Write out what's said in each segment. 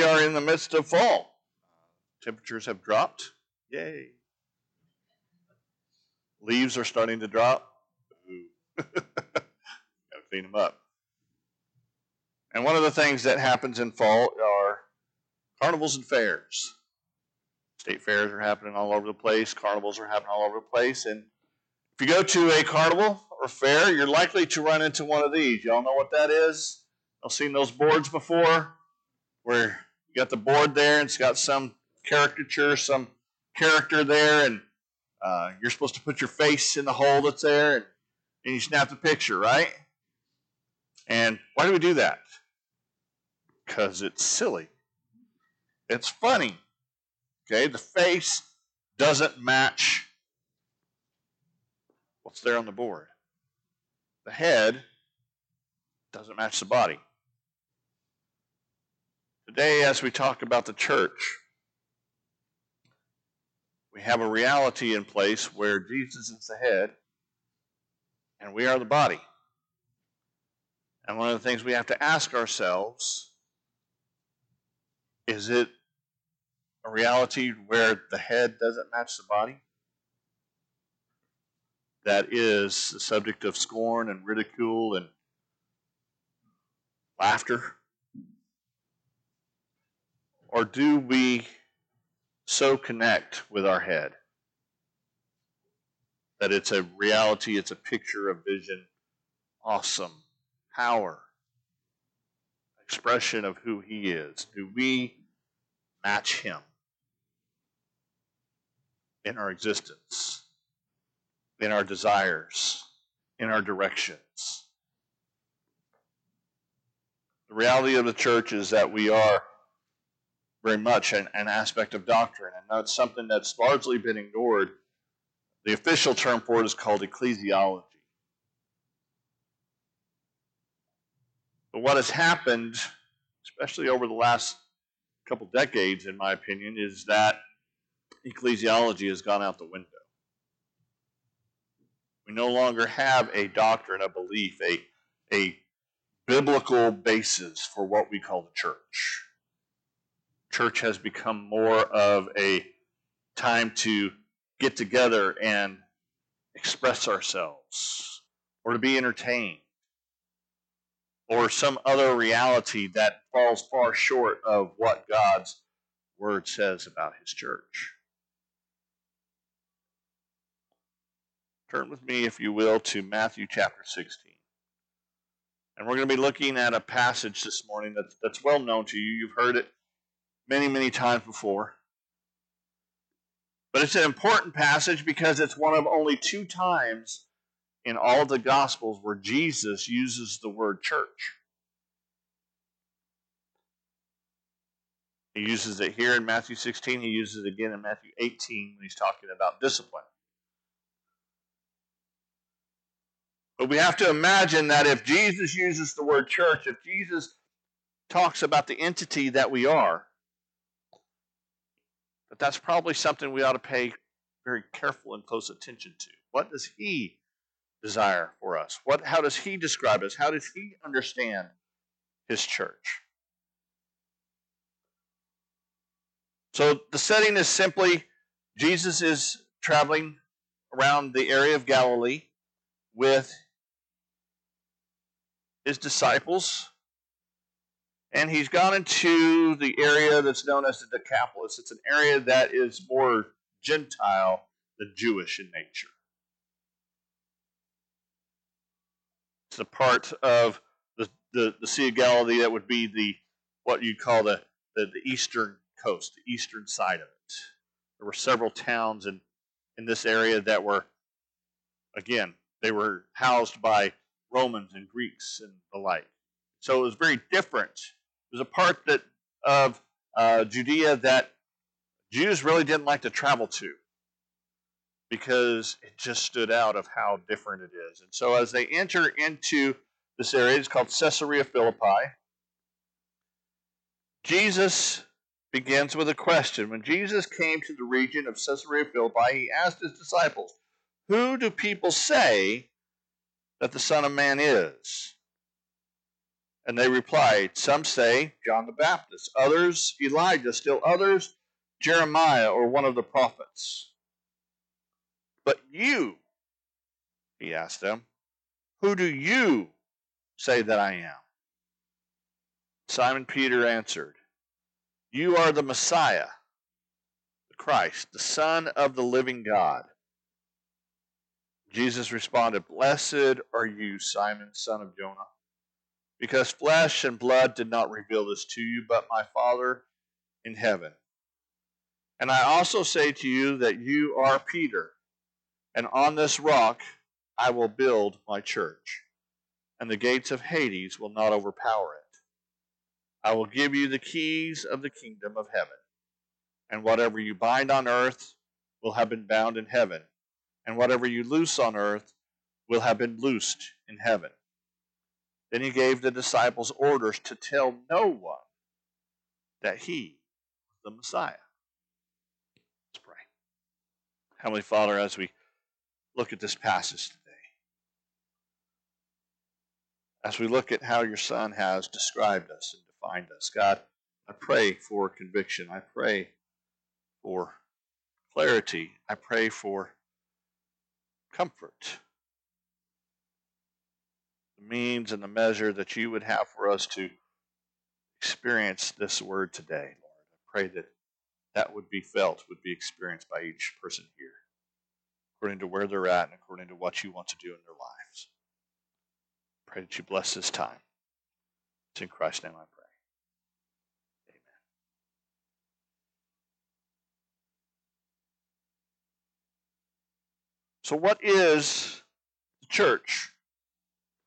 we are in the midst of fall. Temperatures have dropped. Yay. Leaves are starting to drop. Gotta clean them up. And one of the things that happens in fall are carnivals and fairs. State fairs are happening all over the place, carnivals are happening all over the place. And if you go to a carnival or fair, you're likely to run into one of these. Y'all know what that is? I've seen those boards before? Where you got the board there and it's got some caricature, some character there, and uh, you're supposed to put your face in the hole that's there, and, and you snap the picture, right? And why do we do that? Because it's silly. It's funny. Okay, the face doesn't match what's there on the board. The head doesn't match the body. Today, as we talk about the church, we have a reality in place where Jesus is the head and we are the body. And one of the things we have to ask ourselves is it a reality where the head doesn't match the body? That is the subject of scorn and ridicule and laughter? Or do we so connect with our head that it's a reality, it's a picture, a vision, awesome, power, expression of who He is? Do we match Him in our existence, in our desires, in our directions? The reality of the church is that we are very much an, an aspect of doctrine, and that's something that's largely been ignored. The official term for it is called ecclesiology. But what has happened, especially over the last couple decades, in my opinion, is that ecclesiology has gone out the window. We no longer have a doctrine, a belief, a, a biblical basis for what we call the church church has become more of a time to get together and express ourselves or to be entertained or some other reality that falls far short of what God's word says about his church. Turn with me, if you will, to Matthew chapter 16. And we're going to be looking at a passage this morning that's, that's well known to you. You've heard it many, many times before. But it's an important passage because it's one of only two times in all the Gospels where Jesus uses the word church. He uses it here in Matthew 16. He uses it again in Matthew 18 when he's talking about discipline. But we have to imagine that if Jesus uses the word church, if Jesus talks about the entity that we are, but that's probably something we ought to pay very careful and close attention to. What does he desire for us? What, how does he describe us? How does he understand his church? So the setting is simply Jesus is traveling around the area of Galilee with his disciples and he's gone into the area that's known as the Decapolis. It's an area that is more Gentile than Jewish in nature. It's a part of the, the, the Sea of Galilee that would be the what you'd call the, the, the eastern coast, the eastern side of it. There were several towns in, in this area that were, again, they were housed by Romans and Greeks and the like. So it was very different there's a part that of uh, Judea that Jews really didn't like to travel to because it just stood out of how different it is. And so as they enter into this area, it's called Caesarea Philippi. Jesus begins with a question. When Jesus came to the region of Caesarea Philippi, he asked his disciples, Who do people say that the Son of Man is? And they replied, Some say John the Baptist, others Elijah, still others Jeremiah or one of the prophets. But you, he asked them, who do you say that I am? Simon Peter answered, You are the Messiah, the Christ, the Son of the living God. Jesus responded, Blessed are you, Simon, son of Jonah, because flesh and blood did not reveal this to you, but my Father in heaven. And I also say to you that you are Peter, and on this rock I will build my church, and the gates of Hades will not overpower it. I will give you the keys of the kingdom of heaven, and whatever you bind on earth will have been bound in heaven and whatever you loose on earth will have been loosed in heaven. Then he gave the disciples orders to tell no one that he was the Messiah. Let's pray. Heavenly Father, as we look at this passage today, as we look at how your Son has described us and defined us, God, I pray for conviction. I pray for clarity. I pray for comfort. The means and the measure that you would have for us to experience this word today, Lord. I pray that that would be felt, would be experienced by each person here, according to where they're at and according to what you want to do in their lives. I Pray that you bless this time. It's in Christ's name I pray. Amen. So, what is the church?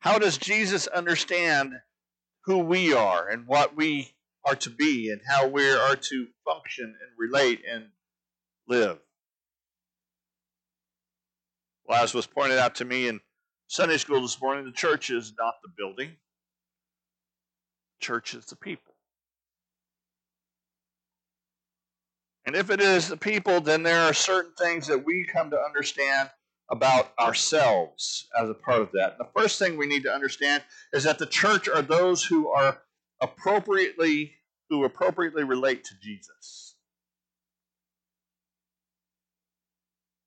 How does Jesus understand who we are and what we are to be and how we are to function and relate and live? Well, as was pointed out to me in Sunday school this morning, the church is not the building, the church is the people. And if it is the people, then there are certain things that we come to understand about ourselves as a part of that. The first thing we need to understand is that the church are those who are appropriately who appropriately relate to Jesus.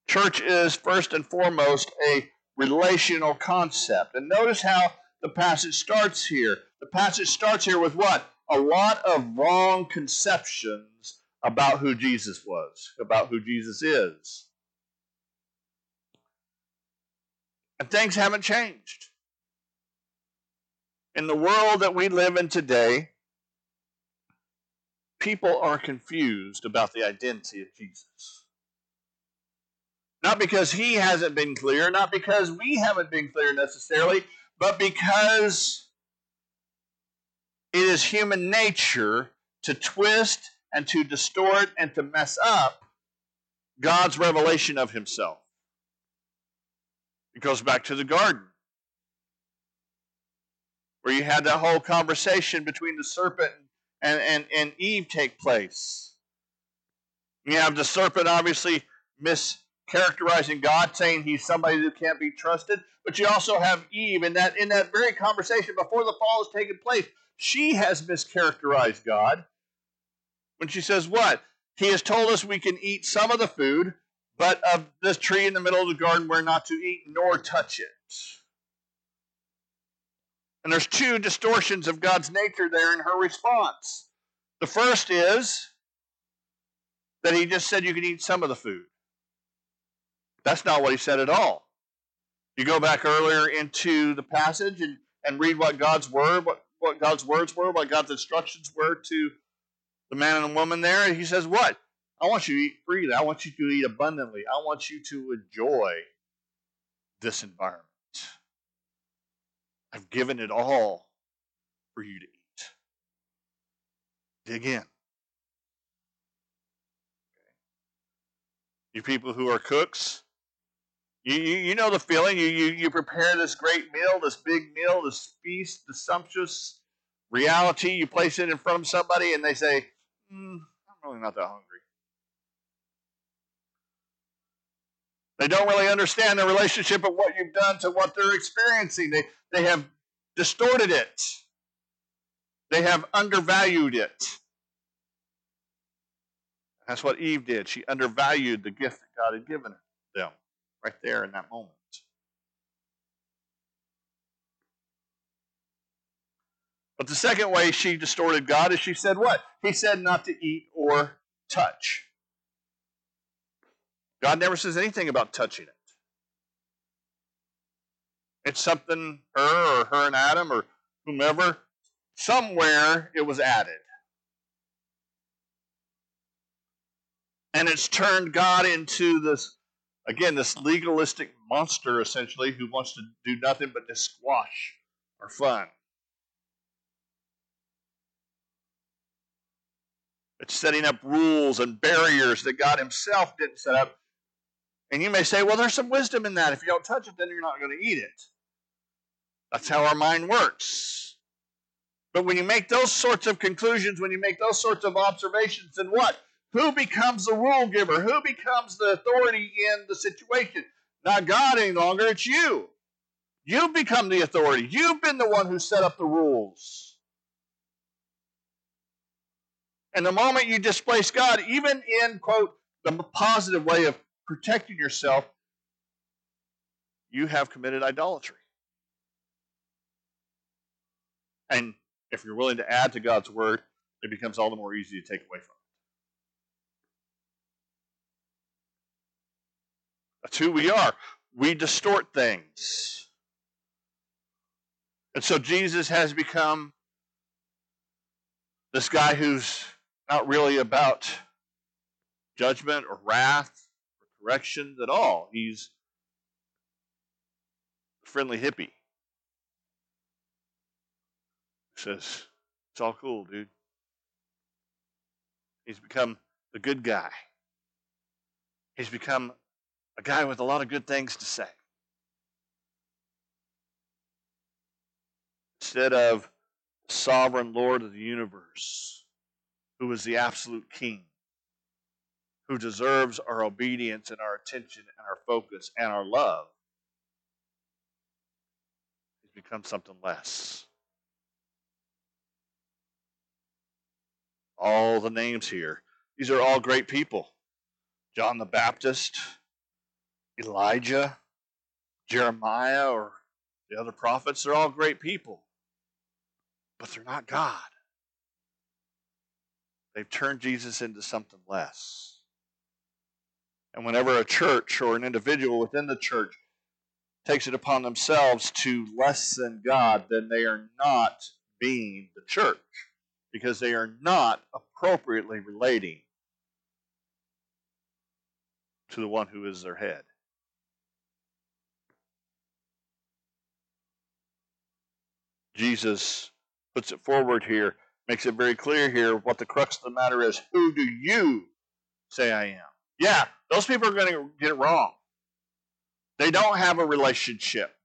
Church is first and foremost a relational concept. And notice how the passage starts here. The passage starts here with what? A lot of wrong conceptions about who Jesus was, about who Jesus is. And things haven't changed. In the world that we live in today, people are confused about the identity of Jesus. Not because he hasn't been clear, not because we haven't been clear necessarily, but because it is human nature to twist and to distort and to mess up God's revelation of himself. It goes back to the garden, where you had that whole conversation between the serpent and, and, and Eve take place. You have the serpent obviously mischaracterizing God, saying he's somebody who can't be trusted. But you also have Eve in that in that very conversation before the fall has taken place. She has mischaracterized God when she says, What? He has told us we can eat some of the food, but of this tree in the middle of the garden we're not to eat nor touch it. And there's two distortions of God's nature there in her response. The first is that he just said you can eat some of the food. That's not what he said at all. You go back earlier into the passage and, and read what God's word, what, what God's words were, what God's instructions were to the man and the woman there. He says, What? I want you to eat freely. I want you to eat abundantly. I want you to enjoy this environment. I've given it all for you to eat. Dig in. You people who are cooks, you, you, you know the feeling. You, you, you prepare this great meal, this big meal, this feast, the sumptuous reality. You place it in front of somebody and they say, mm, I'm really not that hungry. They don't really understand the relationship of what you've done to what they're experiencing. They, they have distorted it. They have undervalued it. That's what Eve did. She undervalued the gift that God had given them right there in that moment. But the second way she distorted God is she said what? He said not to eat or touch. God never says anything about touching it. It's something her or her and Adam or whomever, somewhere it was added. And it's turned God into this, again, this legalistic monster essentially who wants to do nothing but just squash our fun. It's setting up rules and barriers that God Himself didn't set up. And you may say, well, there's some wisdom in that. If you don't touch it, then you're not going to eat it. That's how our mind works. But when you make those sorts of conclusions, when you make those sorts of observations, then what? Who becomes the rule giver? Who becomes the authority in the situation? Not God any longer, it's you. You've become the authority. You've been the one who set up the rules. And the moment you displace God, even in, quote, the positive way of protecting yourself, you have committed idolatry. And if you're willing to add to God's word, it becomes all the more easy to take away from it. That's who we are. We distort things. And so Jesus has become this guy who's not really about judgment or wrath or corrections at all. He's a friendly hippie says, It's all cool, dude. He's become the good guy. He's become a guy with a lot of good things to say. Instead of sovereign Lord of the universe, who is the absolute king, who deserves our obedience and our attention and our focus and our love, he's become something less. all the names here. These are all great people John the Baptist, Elijah, Jeremiah, or the other prophets. They're all great people, but they're not God. They've turned Jesus into something less. And whenever a church or an individual within the church takes it upon themselves to lessen God, then they are not being the church because they are not appropriately relating to the one who is their head. Jesus puts it forward here, makes it very clear here what the crux of the matter is. Who do you say I am? Yeah, those people are going to get it wrong. They don't have a relationship.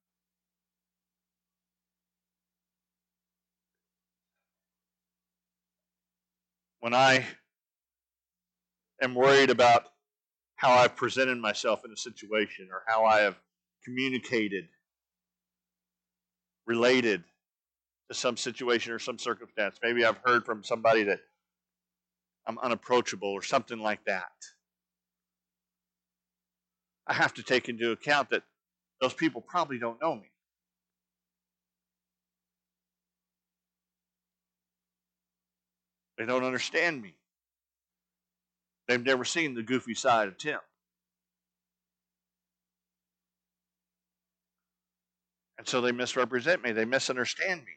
when I am worried about how I've presented myself in a situation or how I have communicated, related to some situation or some circumstance. Maybe I've heard from somebody that I'm unapproachable or something like that. I have to take into account that those people probably don't know me. They don't understand me. They've never seen the goofy side of Tim. And so they misrepresent me, they misunderstand me.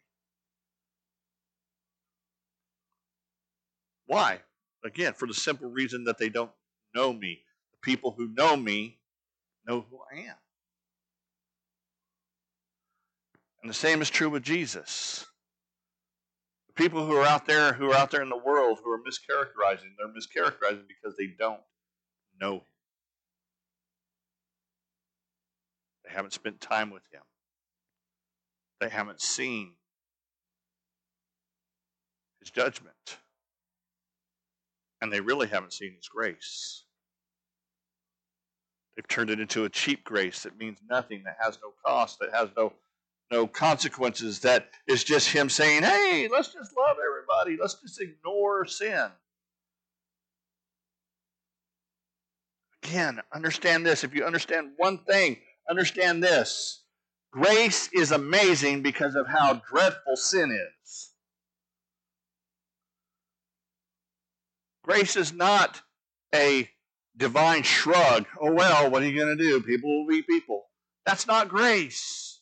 Why? Again, for the simple reason that they don't know me. The people who know me know who I am. And the same is true with Jesus. The people who are out there who are out there in the world who are mischaracterizing they're mischaracterizing because they don't know him. They haven't spent time with him. They haven't seen his judgment. And they really haven't seen his grace they've turned it into a cheap grace that means nothing that has no cost that has no no consequences, that is just him saying, hey, let's just love everybody, let's just ignore sin. Again, understand this. If you understand one thing, understand this. Grace is amazing because of how dreadful sin is. Grace is not a divine shrug. Oh, well, what are you going to do? People will be people. That's not grace.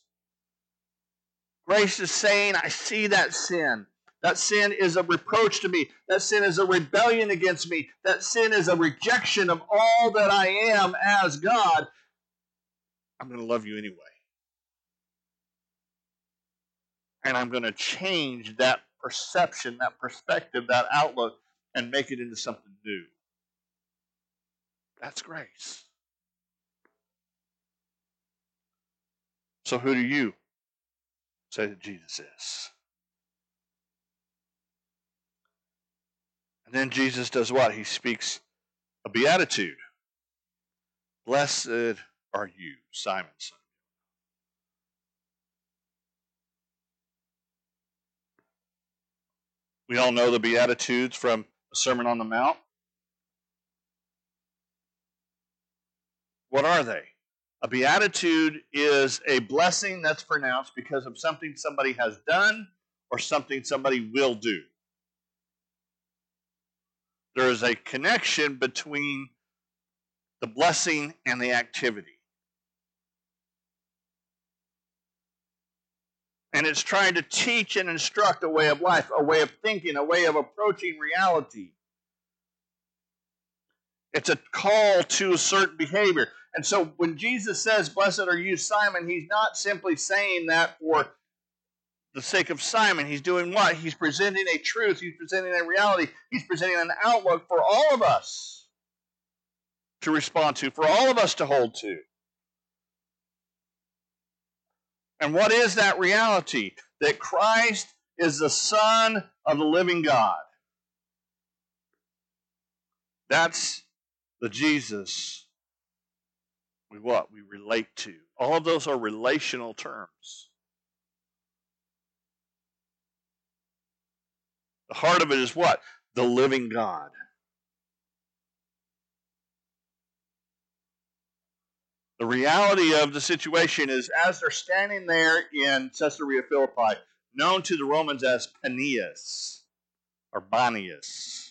Grace is saying, I see that sin. That sin is a reproach to me. That sin is a rebellion against me. That sin is a rejection of all that I am as God. I'm going to love you anyway. And I'm going to change that perception, that perspective, that outlook, and make it into something new. That's grace. So, who do you say that Jesus is? And then Jesus does what? He speaks a beatitude. Blessed are you, Simon, son. We all know the Beatitudes from the Sermon on the Mount. What are they? A beatitude is a blessing that's pronounced because of something somebody has done or something somebody will do. There is a connection between the blessing and the activity. And it's trying to teach and instruct a way of life, a way of thinking, a way of approaching reality. It's a call to a certain behavior. And so when Jesus says, Blessed are you, Simon, he's not simply saying that for the sake of Simon. He's doing what? He's presenting a truth, he's presenting a reality, he's presenting an outlook for all of us to respond to, for all of us to hold to. And what is that reality? That Christ is the Son of the living God. That's the Jesus we what? We relate to. All of those are relational terms. The heart of it is what? The living God. The reality of the situation is as they're standing there in Caesarea Philippi, known to the Romans as Paneas or Banias.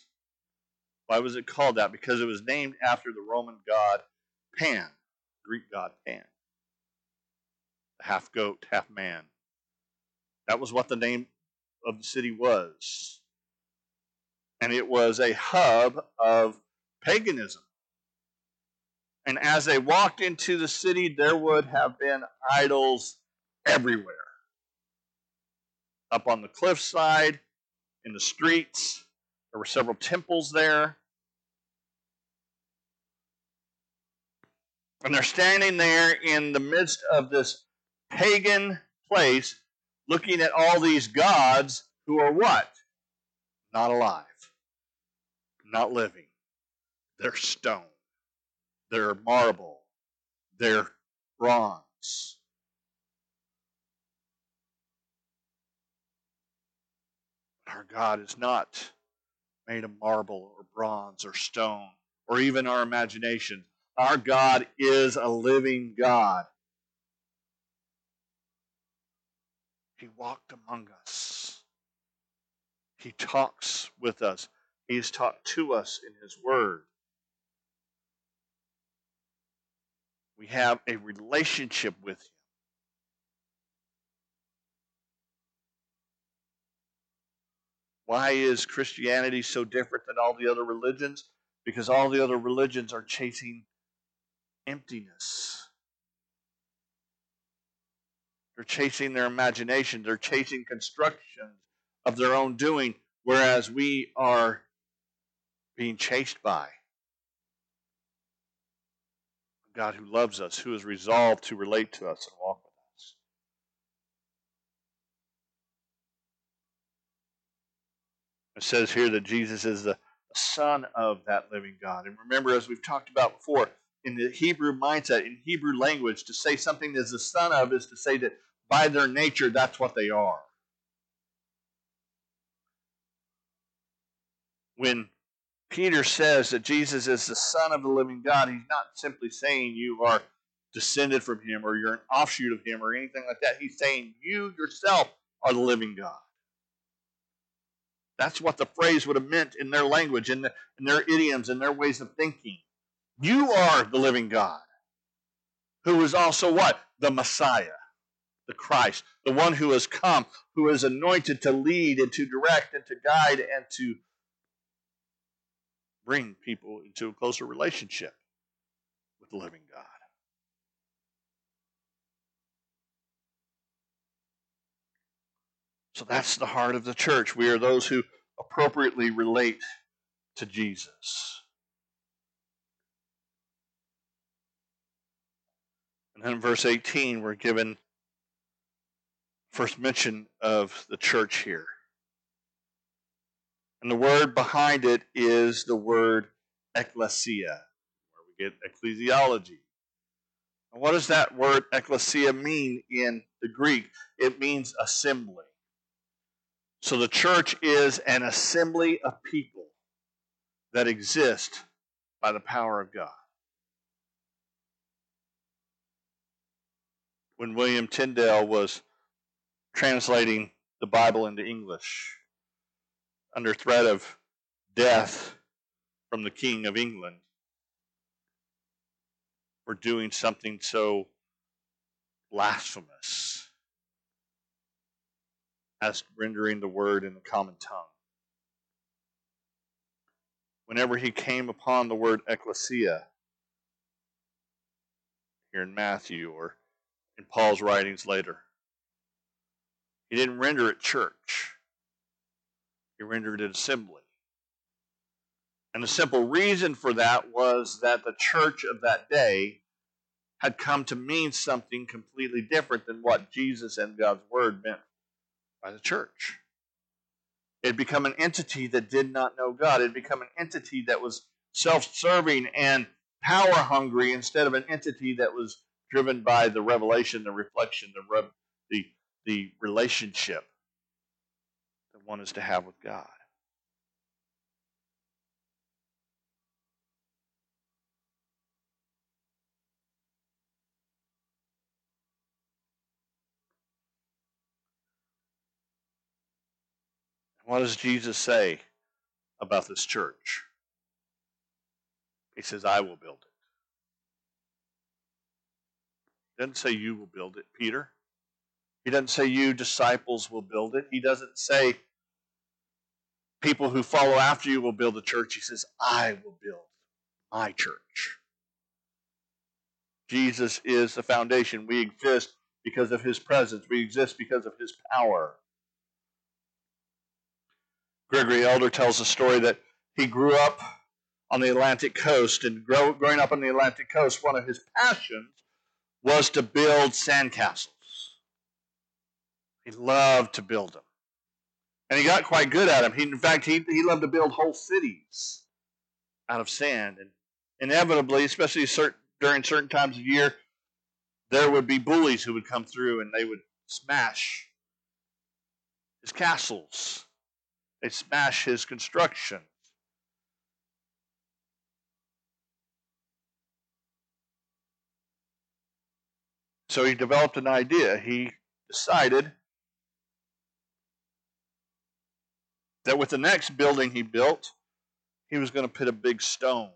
Why was it called that? Because it was named after the Roman god Pan. Greek god Pan. Half goat, half man. That was what the name of the city was. And it was a hub of paganism. And as they walked into the city, there would have been idols everywhere. Up on the cliffside, in the streets, there were several temples there. And they're standing there in the midst of this pagan place, looking at all these gods who are what? Not alive, not living. They're stone, they're marble, they're bronze. Our God is not made of marble or bronze or stone or even our imagination. Our God is a living God. He walked among us. He talks with us. He's talked to us in His Word. We have a relationship with Him. Why is Christianity so different than all the other religions? Because all the other religions are chasing emptiness. They're chasing their imagination, they're chasing constructions of their own doing, whereas we are being chased by a God who loves us, who is resolved to relate to us and walk with us. It says here that Jesus is the Son of that living God. And remember, as we've talked about before, in the Hebrew mindset, in Hebrew language, to say something is the son of is to say that by their nature, that's what they are. When Peter says that Jesus is the Son of the living God, he's not simply saying you are descended from him or you're an offshoot of him or anything like that. He's saying you yourself are the living God. That's what the phrase would have meant in their language, in, the, in their idioms, in their ways of thinking. You are the living God, who is also what? The Messiah, the Christ, the one who has come, who is anointed to lead and to direct and to guide and to bring people into a closer relationship with the living God. So that's the heart of the church. We are those who appropriately relate to Jesus. And in verse 18, we're given first mention of the church here. And the word behind it is the word ecclesia, where we get ecclesiology. And what does that word ecclesia mean in the Greek? It means assembly. So the church is an assembly of people that exist by the power of God. When William Tyndale was translating the Bible into English under threat of death from the King of England for doing something so blasphemous as rendering the word in the common tongue. Whenever he came upon the word ecclesia, here in Matthew or in Paul's writings later, he didn't render it church, he rendered it assembly. And the simple reason for that was that the church of that day had come to mean something completely different than what Jesus and God's Word meant by the church. It had become an entity that did not know God. It had become an entity that was self serving and power hungry instead of an entity that was driven by the revelation, the reflection, the, the, the relationship that one is to have with God. What does Jesus say about this church? He says, I will build it. He doesn't say you will build it, Peter. He doesn't say you disciples will build it. He doesn't say people who follow after you will build the church. He says, I will build my church. Jesus is the foundation. We exist because of his presence. We exist because of his power. Gregory Elder tells a story that he grew up on the Atlantic coast, and grow, growing up on the Atlantic coast, one of his passions was to build sandcastles. He loved to build them. And he got quite good at them. He, in fact, he, he loved to build whole cities out of sand. And inevitably, especially certain, during certain times of year, there would be bullies who would come through and they would smash his castles they smash his construction. So he developed an idea. He decided that with the next building he built, he was going to put a big stone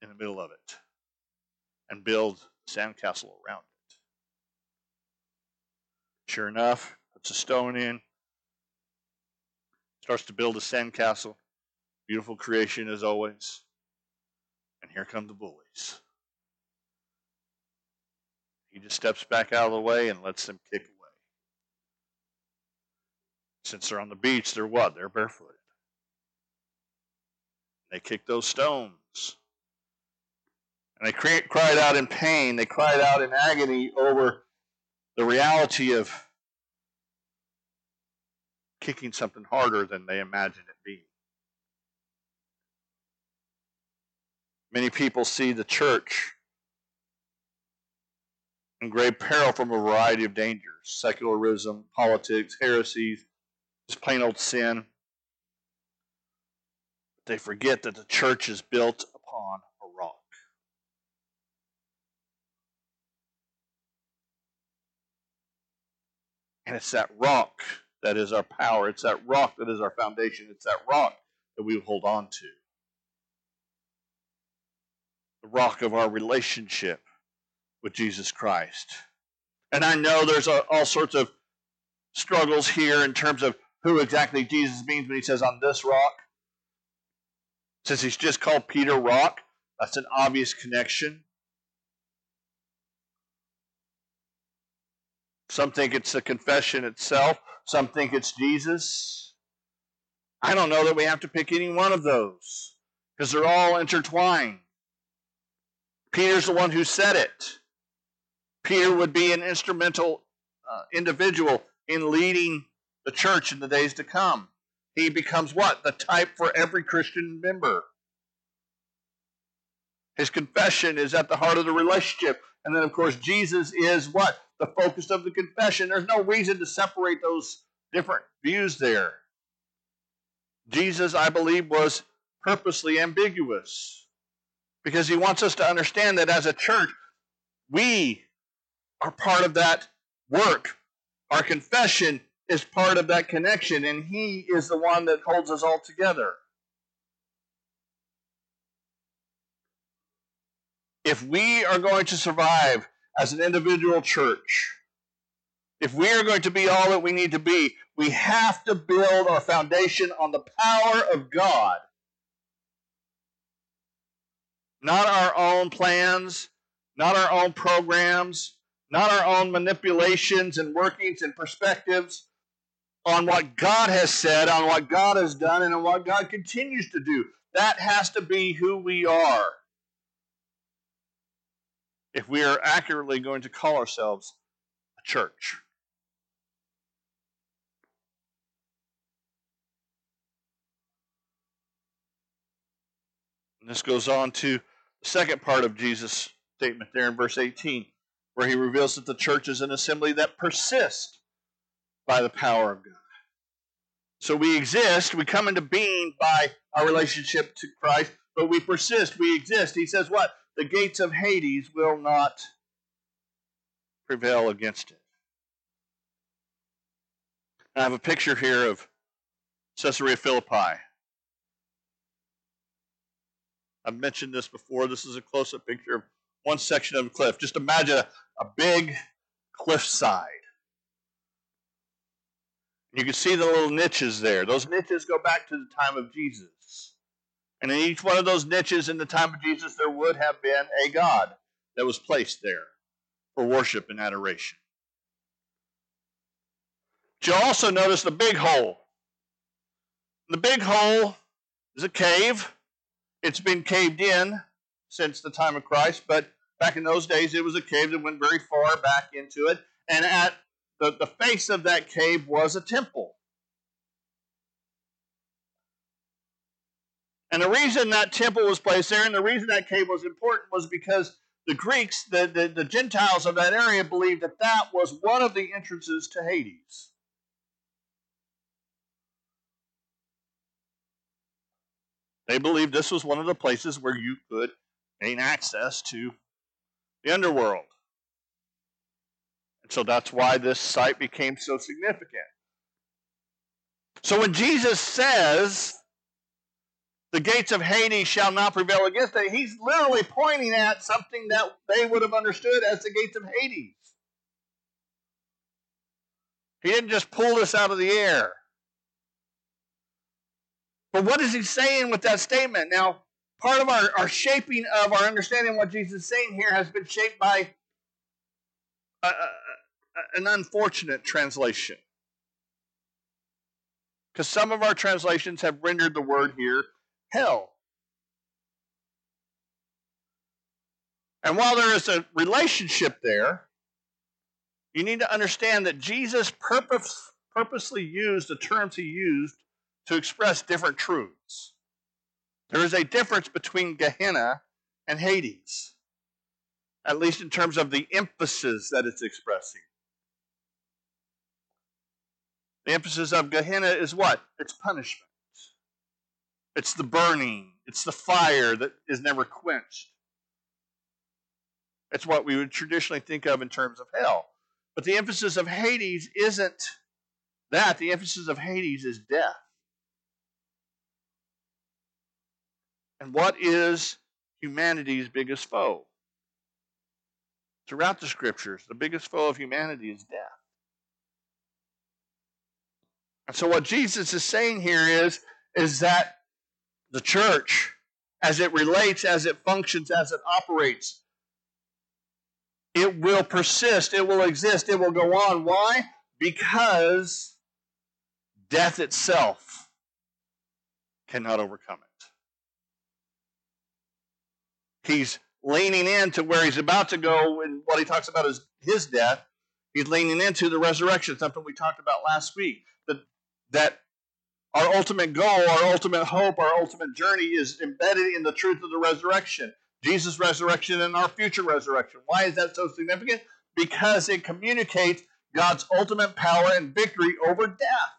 in the middle of it and build a sandcastle around it. Sure enough, puts a stone in, starts to build a sandcastle. Beautiful creation as always. And here come the bullies. He just steps back out of the way and lets them kick away. Since they're on the beach, they're what? They're barefooted. They kick those stones. And they cried out in pain. They cried out in agony over the reality of kicking something harder than they imagined it being. Many people see the church in grave peril from a variety of dangers secularism, politics, heresies, just plain old sin. They forget that the church is built upon a rock. And it's that rock that is our power. It's that rock that is our foundation. It's that rock that we hold on to. The rock of our relationship with Jesus Christ. And I know there's a, all sorts of struggles here in terms of who exactly Jesus means when he says on this rock. Since he's just called Peter Rock, that's an obvious connection. Some think it's the confession itself. Some think it's Jesus. I don't know that we have to pick any one of those because they're all intertwined. Peter's the one who said it. Peter would be an instrumental uh, individual in leading the church in the days to come. He becomes what? The type for every Christian member. His confession is at the heart of the relationship. And then, of course, Jesus is what? The focus of the confession. There's no reason to separate those different views there. Jesus, I believe, was purposely ambiguous because he wants us to understand that as a church, we are part of that work. Our confession is part of that connection, and He is the one that holds us all together. If we are going to survive as an individual church, if we are going to be all that we need to be, we have to build our foundation on the power of God. Not our own plans, not our own programs, not our own manipulations and workings and perspectives on what God has said, on what God has done, and on what God continues to do. That has to be who we are if we are accurately going to call ourselves a church. And this goes on to the second part of Jesus' statement there in verse 18 where he reveals that the church is an assembly that persists by the power of God. So we exist, we come into being by our relationship to Christ, but we persist, we exist. He says what? The gates of Hades will not prevail against it. I have a picture here of Caesarea Philippi. I've mentioned this before. This is a close up picture of one section of the cliff. Just imagine a big cliffside. You can see the little niches there. Those niches go back to the time of Jesus. And in each one of those niches in the time of Jesus, there would have been a God that was placed there for worship and adoration. But you also notice the big hole. The big hole is a cave. It's been caved in since the time of Christ, but Back in those days, it was a cave that went very far back into it. And at the, the face of that cave was a temple. And the reason that temple was placed there and the reason that cave was important was because the Greeks, the, the, the, Gentiles of that area, believed that that was one of the entrances to Hades. They believed this was one of the places where you could gain access to the underworld. And so that's why this site became so significant. So when Jesus says, the gates of Hades shall not prevail against it, he's literally pointing at something that they would have understood as the gates of Hades. He didn't just pull this out of the air. But what is he saying with that statement? Now, part of our, our shaping of our understanding what Jesus is saying here has been shaped by a, a, an unfortunate translation. Because some of our translations have rendered the word here hell. And while there is a relationship there, you need to understand that Jesus purpose, purposely used the terms he used to express different truths. There is a difference between Gehenna and Hades. at least in terms of the emphasis that it's expressing. The emphasis of Gehenna is what? It's punishment. It's the burning. It's the fire that is never quenched. It's what we would traditionally think of in terms of hell. But the emphasis of Hades isn't that. The emphasis of Hades is death. And what is humanity's biggest foe? Throughout the scriptures, the biggest foe of humanity is death. And so what Jesus is saying here is, is that the church, as it relates, as it functions, as it operates, it will persist, it will exist, it will go on. Why? Because death itself cannot overcome it. He's leaning into where he's about to go and what he talks about is his death. He's leaning into the resurrection, something we talked about last week. That, that our ultimate goal, our ultimate hope, our ultimate journey is embedded in the truth of the resurrection. Jesus' resurrection and our future resurrection. Why is that so significant? Because it communicates God's ultimate power and victory over death.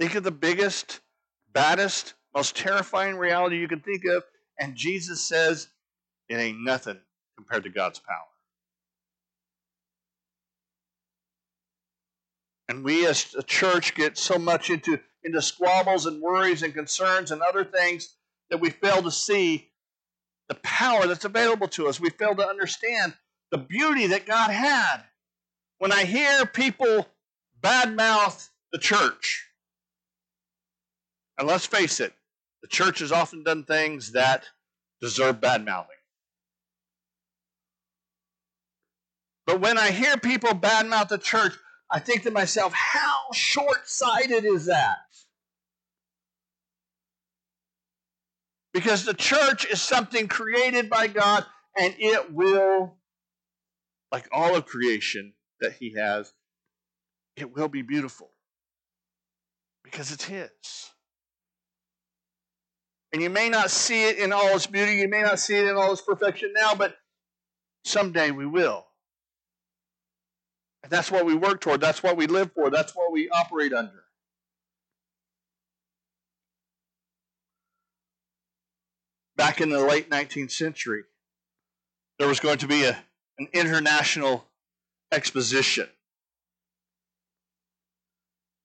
Think of the biggest, baddest, most terrifying reality you can think of, and Jesus says it ain't nothing compared to God's power. And we as a church get so much into, into squabbles and worries and concerns and other things that we fail to see the power that's available to us. We fail to understand the beauty that God had. When I hear people badmouth the church, and let's face it, the church has often done things that deserve bad mouthing. But when I hear people badmouth the church, I think to myself, how short sighted is that? Because the church is something created by God and it will, like all of creation that He has, it will be beautiful because it's His. And you may not see it in all its beauty, you may not see it in all its perfection now, but someday we will. And that's what we work toward. That's what we live for. That's what we operate under. Back in the late 19th century, there was going to be a, an international exposition.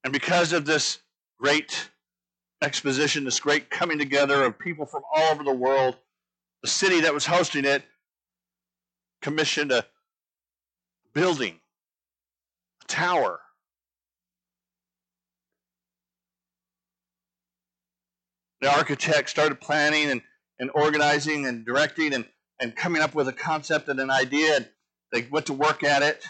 And because of this great exposition, this great coming together of people from all over the world, the city that was hosting it commissioned a building a tower. The architect started planning and, and organizing and directing and, and coming up with a concept and an idea. And they went to work at it.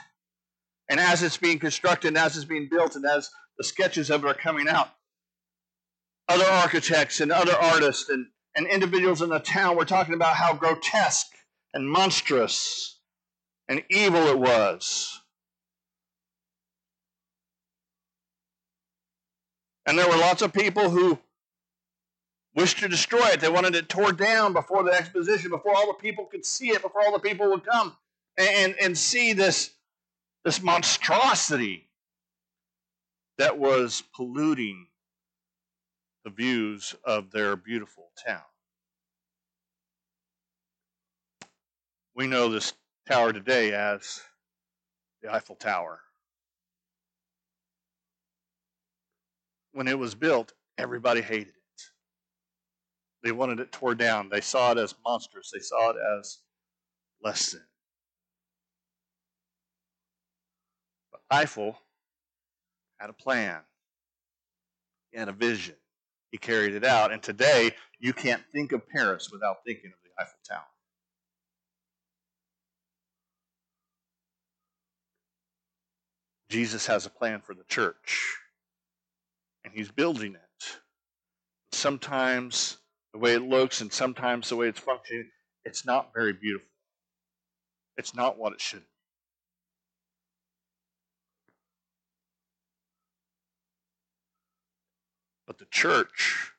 And as it's being constructed, and as it's being built, and as the sketches of it are coming out, other architects and other artists and, and individuals in the town were talking about how grotesque and monstrous and evil it was. And there were lots of people who wished to destroy it. They wanted it torn down before the exposition, before all the people could see it, before all the people would come and, and see this, this monstrosity that was polluting the views of their beautiful town. We know this tower today as the Eiffel Tower. when it was built, everybody hated it. They wanted it torn down. They saw it as monstrous. They saw it as less than. But Eiffel had a plan. He had a vision. He carried it out. And today, you can't think of Paris without thinking of the Eiffel Tower. Jesus has a plan for the church and he's building it. Sometimes the way it looks and sometimes the way it's functioning, it's not very beautiful. It's not what it should be. Church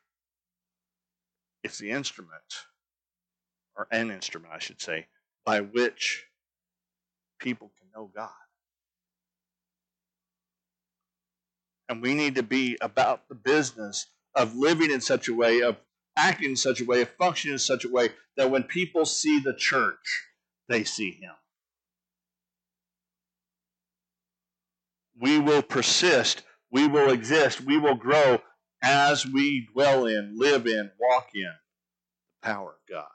It's the instrument, or an instrument, I should say, by which people can know God. And we need to be about the business of living in such a way, of acting in such a way, of functioning in such a way that when people see the church, they see Him. We will persist, we will exist, we will grow as we dwell in, live in, walk in the power of God.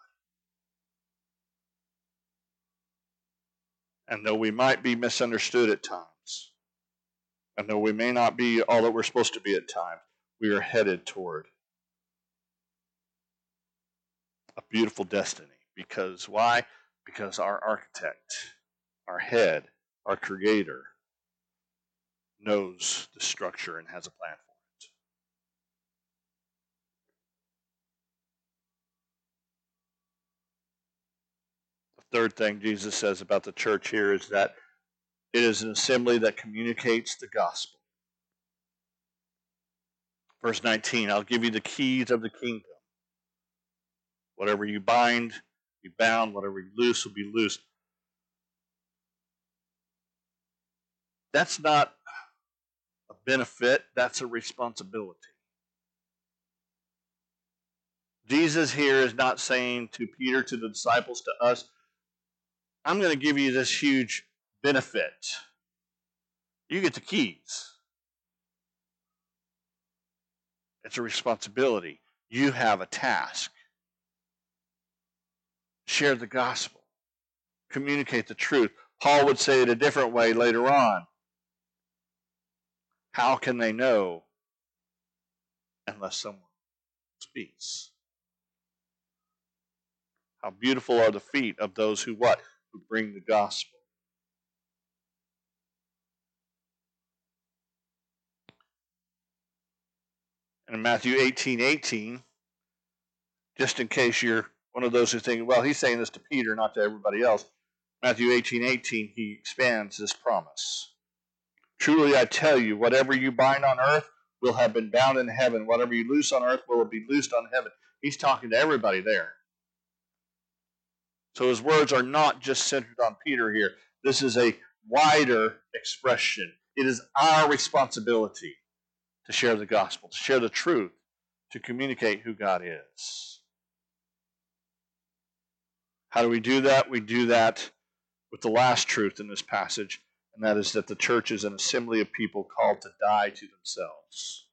And though we might be misunderstood at times, and though we may not be all that we're supposed to be at times, we are headed toward a beautiful destiny. Because why? Because our architect, our head, our creator knows the structure and has a plan for it. The third thing Jesus says about the church here is that it is an assembly that communicates the gospel. Verse 19 I'll give you the keys of the kingdom. Whatever you bind, be bound. Whatever you loose will be loosed. That's not a benefit, that's a responsibility. Jesus here is not saying to Peter, to the disciples, to us, I'm going to give you this huge benefit. You get the keys. It's a responsibility. You have a task. Share the gospel, communicate the truth. Paul would say it a different way later on. How can they know unless someone speaks? How beautiful are the feet of those who what? Who bring the gospel. And in Matthew 18 18, just in case you're one of those who think, well, he's saying this to Peter, not to everybody else. Matthew 18 18, he expands this promise. Truly I tell you, whatever you bind on earth will have been bound in heaven. Whatever you loose on earth will be loosed on heaven. He's talking to everybody there. So his words are not just centered on Peter here. This is a wider expression. It is our responsibility to share the gospel, to share the truth, to communicate who God is. How do we do that? We do that with the last truth in this passage, and that is that the church is an assembly of people called to die to themselves.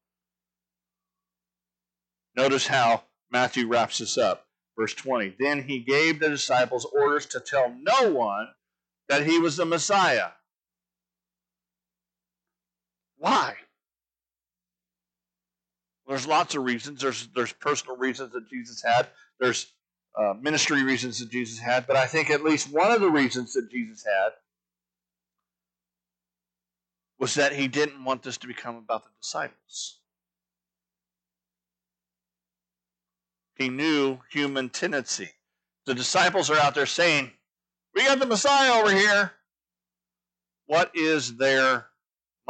Notice how Matthew wraps this up. Verse 20 Then he gave the disciples orders to tell no one that he was the Messiah. Why? There's lots of reasons. There's there's personal reasons that Jesus had. There's uh, ministry reasons that Jesus had. But I think at least one of the reasons that Jesus had was that he didn't want this to become about the disciples. He knew human tendency. The disciples are out there saying, We got the Messiah over here. What is their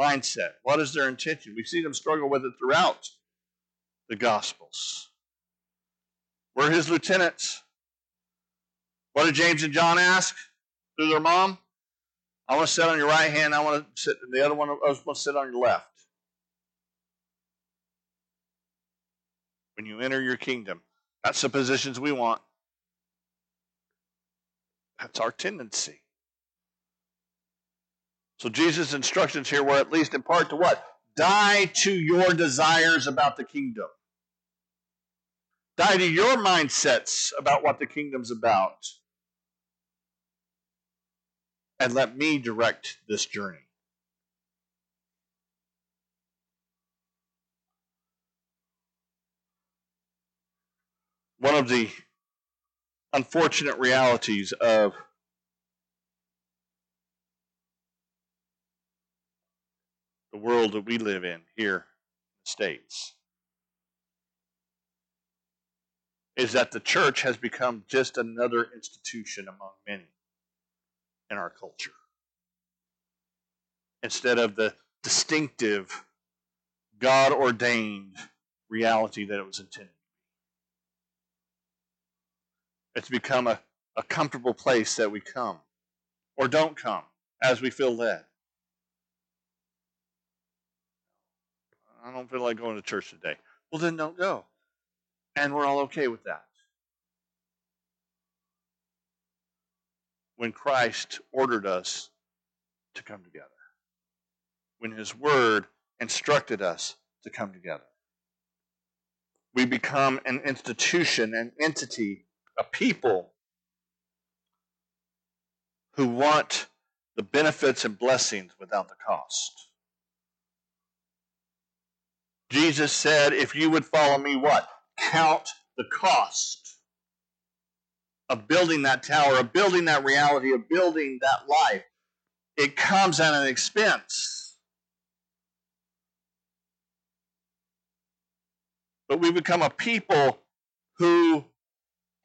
mindset? What is their intention? We see them struggle with it throughout the Gospels. We're his lieutenants. What did James and John ask through their mom? I want to sit on your right hand. I want to sit, the other one, I want to sit on your left. When you enter your kingdom, that's the positions we want. That's our tendency. So Jesus' instructions here were at least in part to what? Die to your desires about the kingdom. Die to your mindsets about what the kingdom's about. And let me direct this journey. One of the unfortunate realities of the world that we live in here in the States is that the church has become just another institution among many in our culture. Instead of the distinctive, God ordained reality that it was intended. It's become a, a comfortable place that we come or don't come as we feel led. I don't feel like going to church today. Well, then don't go. And we're all okay with that. When Christ ordered us to come together, when His Word instructed us to come together, we become an institution, an entity, a people who want the benefits and blessings without the cost. Jesus said, if you would follow me, what? Count the cost of building that tower, of building that reality, of building that life. It comes at an expense. But we become a people who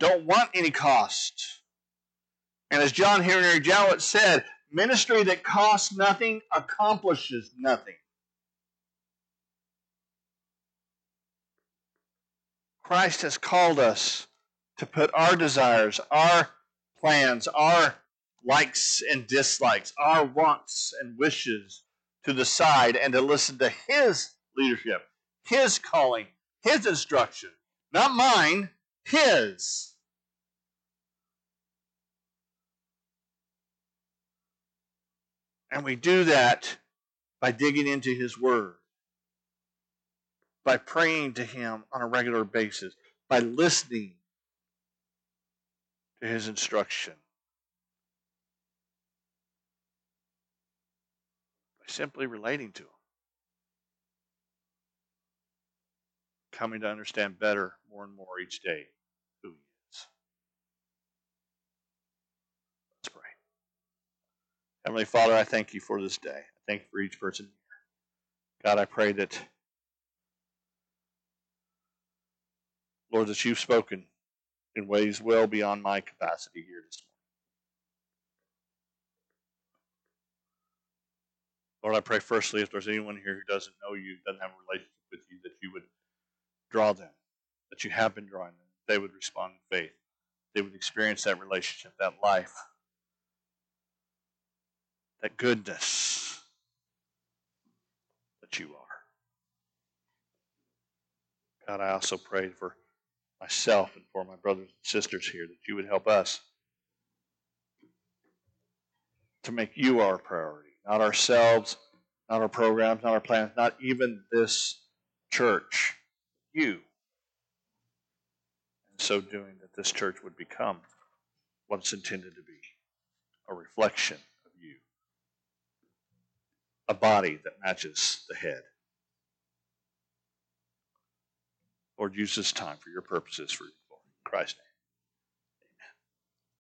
don't want any cost. And as John Henry Jowett said, ministry that costs nothing accomplishes nothing. Christ has called us to put our desires, our plans, our likes and dislikes, our wants and wishes to the side and to listen to His leadership, His calling, His instruction. Not mine, His. And we do that by digging into His Word by praying to Him on a regular basis, by listening to His instruction, by simply relating to Him, coming to understand better more and more each day who He is. Let's pray. Heavenly Father, I thank you for this day. I thank you for each person here. God, I pray that Lord, that you've spoken in ways well beyond my capacity here this morning. Lord, I pray firstly if there's anyone here who doesn't know you, doesn't have a relationship with you, that you would draw them, that you have been drawing them, they would respond in faith, they would experience that relationship, that life, that goodness that you are. God, I also pray for myself and for my brothers and sisters here that you would help us to make you our priority, not ourselves, not our programs, not our plans, not even this church, you. And so doing that this church would become what it's intended to be a reflection a body that matches the head. Lord, use this time for your purposes for your glory. In Christ's name.